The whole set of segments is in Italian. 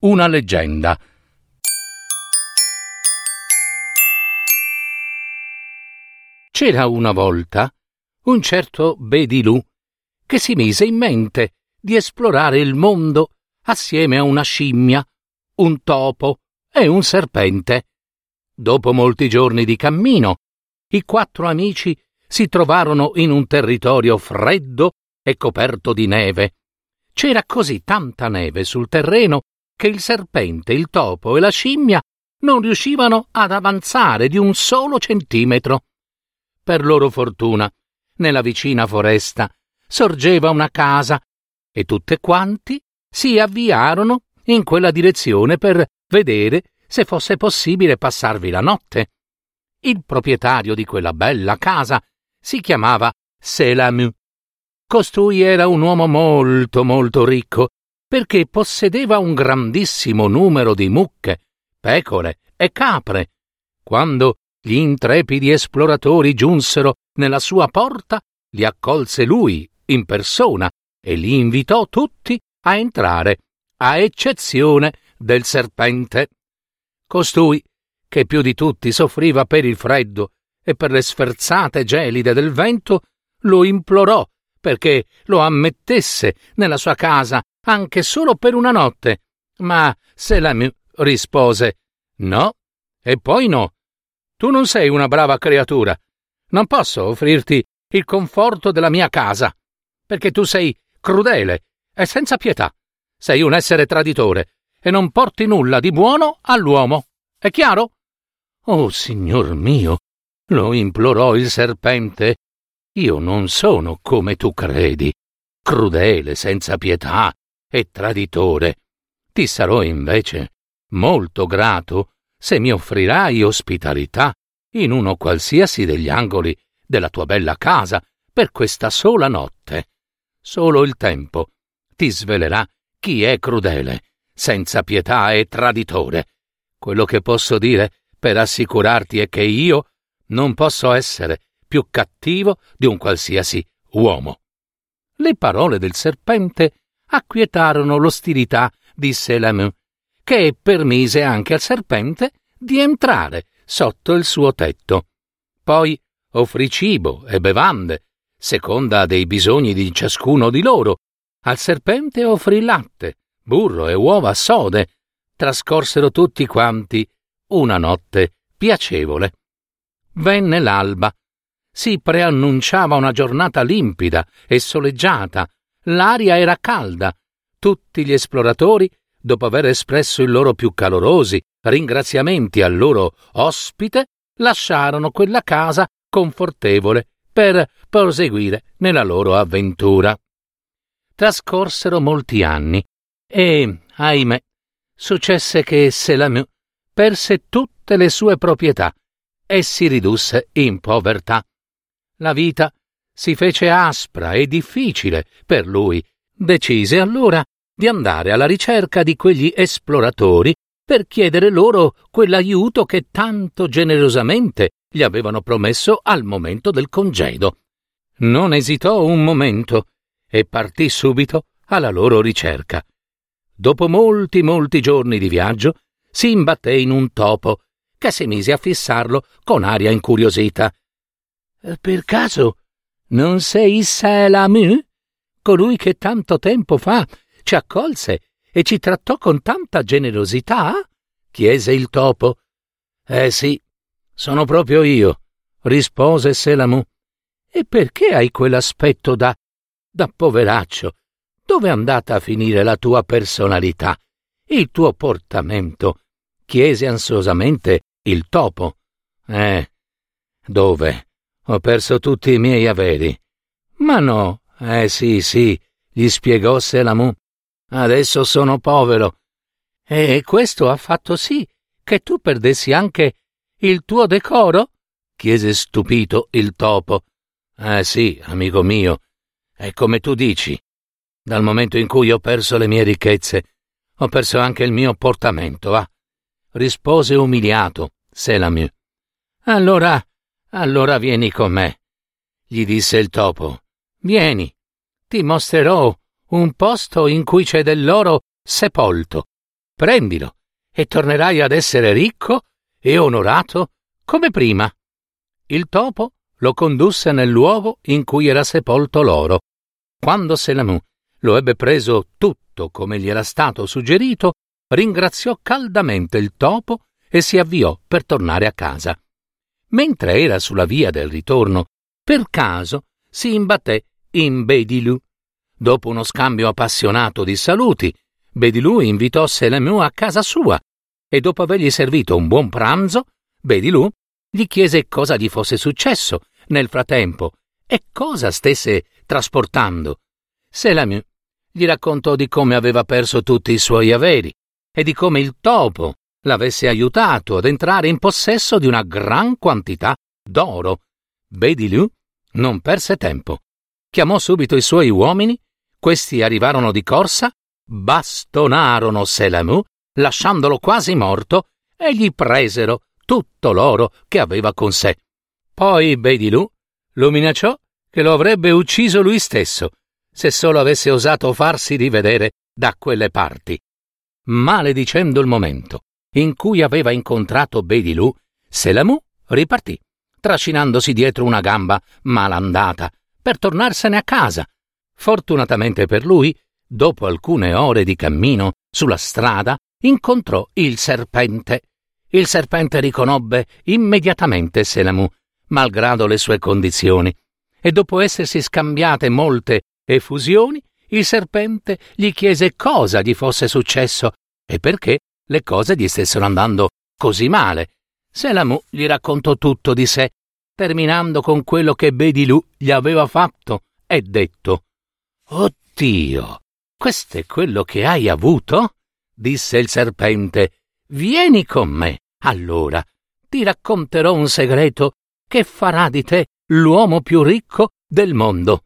una leggenda. C'era una volta un certo Bedilù che si mise in mente di esplorare il mondo assieme a una scimmia, un topo e un serpente. Dopo molti giorni di cammino, i quattro amici si trovarono in un territorio freddo e coperto di neve. C'era così tanta neve sul terreno che il serpente, il topo e la scimmia non riuscivano ad avanzare di un solo centimetro. Per loro fortuna, nella vicina foresta sorgeva una casa e tutte quanti si avviarono in quella direzione per vedere se fosse possibile passarvi la notte. Il proprietario di quella bella casa si chiamava Selamu. Costui era un uomo molto molto ricco perché possedeva un grandissimo numero di mucche, pecore e capre. Quando gli intrepidi esploratori giunsero nella sua porta, li accolse lui in persona e li invitò tutti a entrare, a eccezione del serpente. Costui, che più di tutti soffriva per il freddo e per le sferzate gelide del vento, lo implorò perché lo ammettesse nella sua casa anche solo per una notte. Ma Selamiu rispose No, e poi no. Tu non sei una brava creatura. Non posso offrirti il conforto della mia casa, perché tu sei crudele e senza pietà. Sei un essere traditore e non porti nulla di buono all'uomo. È chiaro? Oh, signor mio, lo implorò il serpente. Io non sono come tu credi, crudele, senza pietà e traditore. Ti sarò invece molto grato se mi offrirai ospitalità in uno qualsiasi degli angoli della tua bella casa per questa sola notte. Solo il tempo ti svelerà chi è crudele, senza pietà e traditore. Quello che posso dire per assicurarti è che io non posso essere più cattivo di un qualsiasi uomo. Le parole del serpente acquietarono l'ostilità di Selamu, che permise anche al serpente di entrare sotto il suo tetto. Poi offrì cibo e bevande, seconda dei bisogni di ciascuno di loro. Al serpente offrì latte, burro e uova sode. Trascorsero tutti quanti una notte piacevole. Venne l'alba. Si preannunciava una giornata limpida e soleggiata, L'aria era calda. Tutti gli esploratori, dopo aver espresso i loro più calorosi ringraziamenti al loro ospite, lasciarono quella casa confortevole per proseguire nella loro avventura. Trascorsero molti anni e, ahimè, successe che Selamu perse tutte le sue proprietà e si ridusse in povertà. La vita si fece aspra e difficile per lui. Decise allora di andare alla ricerca di quegli esploratori per chiedere loro quell'aiuto che tanto generosamente gli avevano promesso al momento del congedo. Non esitò un momento e partì subito alla loro ricerca. Dopo molti, molti giorni di viaggio, si imbatté in un topo che si mise a fissarlo con aria incuriosita. Per caso non sei Selamu? Colui che tanto tempo fa ci accolse e ci trattò con tanta generosità? chiese il topo. Eh sì, sono proprio io, rispose Selamu. E perché hai quell'aspetto da. da poveraccio? Dove è andata a finire la tua personalità, il tuo portamento? chiese ansiosamente il topo. Eh, dove? Ho perso tutti i miei averi. Ma no, eh sì, sì, gli spiegò Selamu. Adesso sono povero E questo ha fatto sì che tu perdessi anche il tuo decoro? chiese stupito il topo. Eh sì, amico mio, è come tu dici. Dal momento in cui ho perso le mie ricchezze, ho perso anche il mio portamento, va? rispose umiliato Selamiu. Allora, allora vieni con me, gli disse il topo. Vieni, ti mostrerò un posto in cui c'è dell'oro sepolto. Prendilo e tornerai ad essere ricco e onorato come prima. Il topo lo condusse nel luogo in cui era sepolto l'oro. Quando Selamu lo ebbe preso tutto come gli era stato suggerito, ringraziò caldamente il topo e si avviò per tornare a casa. Mentre era sulla via del ritorno, per caso si imbatté in Bedilù. Dopo uno scambio appassionato di saluti, Bedilù invitò Selemu a casa sua e dopo avergli servito un buon pranzo, Bedilù gli chiese cosa gli fosse successo nel frattempo e cosa stesse trasportando. Selemu gli raccontò di come aveva perso tutti i suoi averi e di come il topo l'avesse aiutato ad entrare in possesso di una gran quantità d'oro. Bedilù non perse tempo. Chiamò subito i suoi uomini, questi arrivarono di corsa, bastonarono Selamu, lasciandolo quasi morto, e gli presero tutto l'oro che aveva con sé. Poi Bedilù lo minacciò che lo avrebbe ucciso lui stesso, se solo avesse osato farsi rivedere da quelle parti maledicendo il momento in cui aveva incontrato Bedilù, Selamu ripartì, trascinandosi dietro una gamba malandata, per tornarsene a casa. Fortunatamente per lui, dopo alcune ore di cammino sulla strada, incontrò il serpente. Il serpente riconobbe immediatamente Selamu, malgrado le sue condizioni, e dopo essersi scambiate molte effusioni, il serpente gli chiese cosa gli fosse successo e perché le cose gli stessero andando così male. Selamu gli raccontò tutto di sé, terminando con quello che Bedilù gli aveva fatto e detto Oddio, questo è quello che hai avuto? disse il serpente. Vieni con me, allora. Ti racconterò un segreto che farà di te l'uomo più ricco del mondo.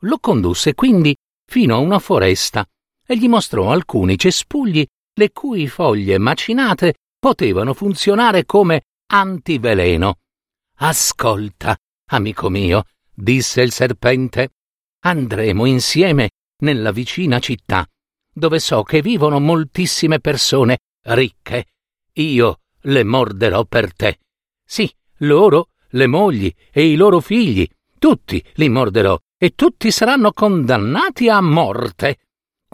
Lo condusse quindi fino a una foresta e gli mostrò alcuni cespugli le cui foglie macinate potevano funzionare come antiveleno. Ascolta, amico mio, disse il serpente, andremo insieme nella vicina città, dove so che vivono moltissime persone ricche. Io le morderò per te. Sì, loro, le mogli e i loro figli, tutti li morderò e tutti saranno condannati a morte.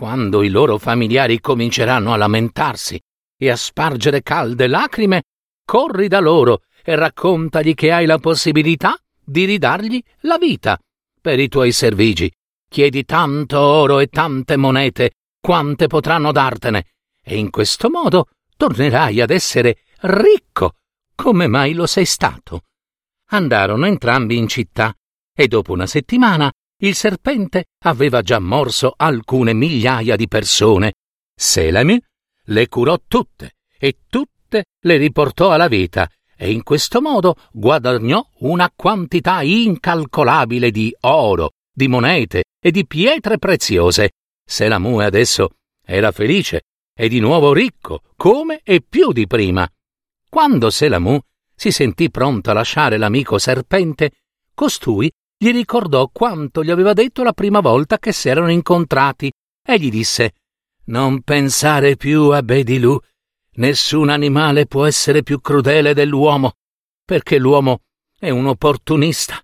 Quando i loro familiari cominceranno a lamentarsi e a spargere calde lacrime, corri da loro e raccontagli che hai la possibilità di ridargli la vita per i tuoi servigi. Chiedi tanto oro e tante monete quante potranno dartene, e in questo modo tornerai ad essere ricco come mai lo sei stato. Andarono entrambi in città e dopo una settimana il serpente aveva già morso alcune migliaia di persone. Selami le curò tutte e tutte le riportò alla vita e in questo modo guadagnò una quantità incalcolabile di oro, di monete e di pietre preziose. Selamu adesso era felice e di nuovo ricco, come e più di prima. Quando Selamu si sentì pronto a lasciare l'amico serpente, costui gli ricordò quanto gli aveva detto la prima volta che si erano incontrati e gli disse Non pensare più a Bedilù. Nessun animale può essere più crudele dell'uomo, perché l'uomo è un opportunista.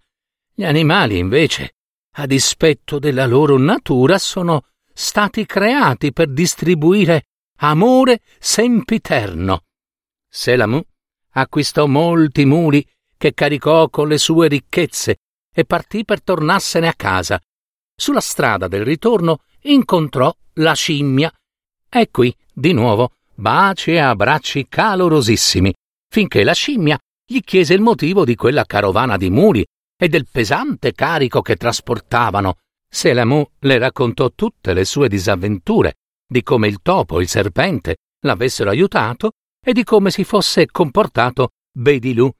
Gli animali, invece, a dispetto della loro natura, sono stati creati per distribuire amore sempiterno. Selamu acquistò molti muli che caricò con le sue ricchezze e partì per tornarsene a casa. Sulla strada del ritorno incontrò la scimmia. E qui, di nuovo, baci e abbracci calorosissimi, finché la scimmia gli chiese il motivo di quella carovana di muli e del pesante carico che trasportavano. Selamu le raccontò tutte le sue disavventure, di come il topo, il serpente l'avessero aiutato e di come si fosse comportato Bedilù.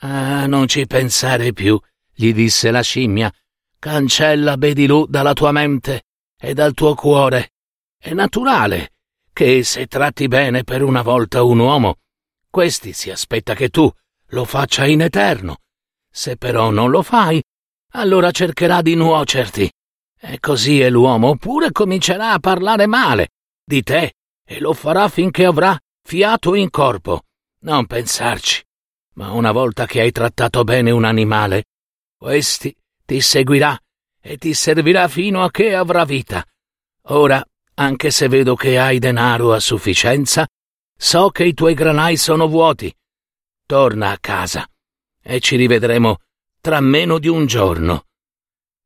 Ah, non ci pensare più, gli disse la scimmia. Cancella Bedilù dalla tua mente e dal tuo cuore. È naturale che se tratti bene per una volta un uomo, questi si aspetta che tu lo faccia in eterno. Se però non lo fai, allora cercherà di nuocerti. E così è l'uomo pure comincerà a parlare male di te e lo farà finché avrà fiato in corpo. Non pensarci. Ma una volta che hai trattato bene un animale, questi ti seguirà e ti servirà fino a che avrà vita. Ora, anche se vedo che hai denaro a sufficienza, so che i tuoi granai sono vuoti. Torna a casa e ci rivedremo tra meno di un giorno.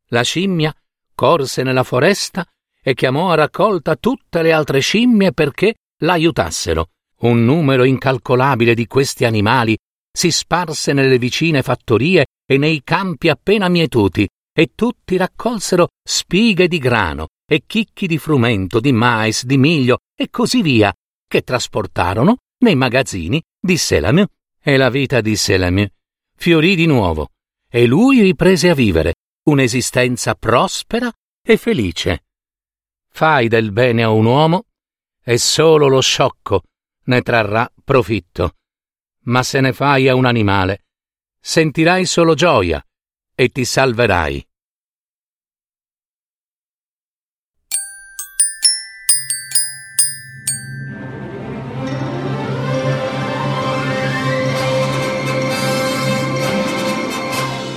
La scimmia corse nella foresta e chiamò a raccolta tutte le altre scimmie perché l'aiutassero. Un numero incalcolabile di questi animali si sparse nelle vicine fattorie e nei campi appena mietuti, e tutti raccolsero spighe di grano e chicchi di frumento, di mais, di miglio e così via, che trasportarono nei magazzini di Selamiu. E la vita di Selamiu fiorì di nuovo, e lui riprese a vivere un'esistenza prospera e felice. Fai del bene a un uomo e solo lo sciocco ne trarrà profitto. Ma se ne fai a un animale, sentirai solo gioia e ti salverai.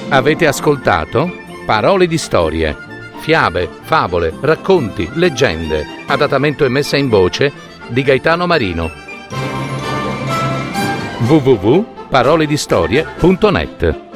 Avete ascoltato Parole di storie, fiabe, favole, racconti, leggende, adattamento e messa in voce di Gaetano Marino. www.paroledistorie.net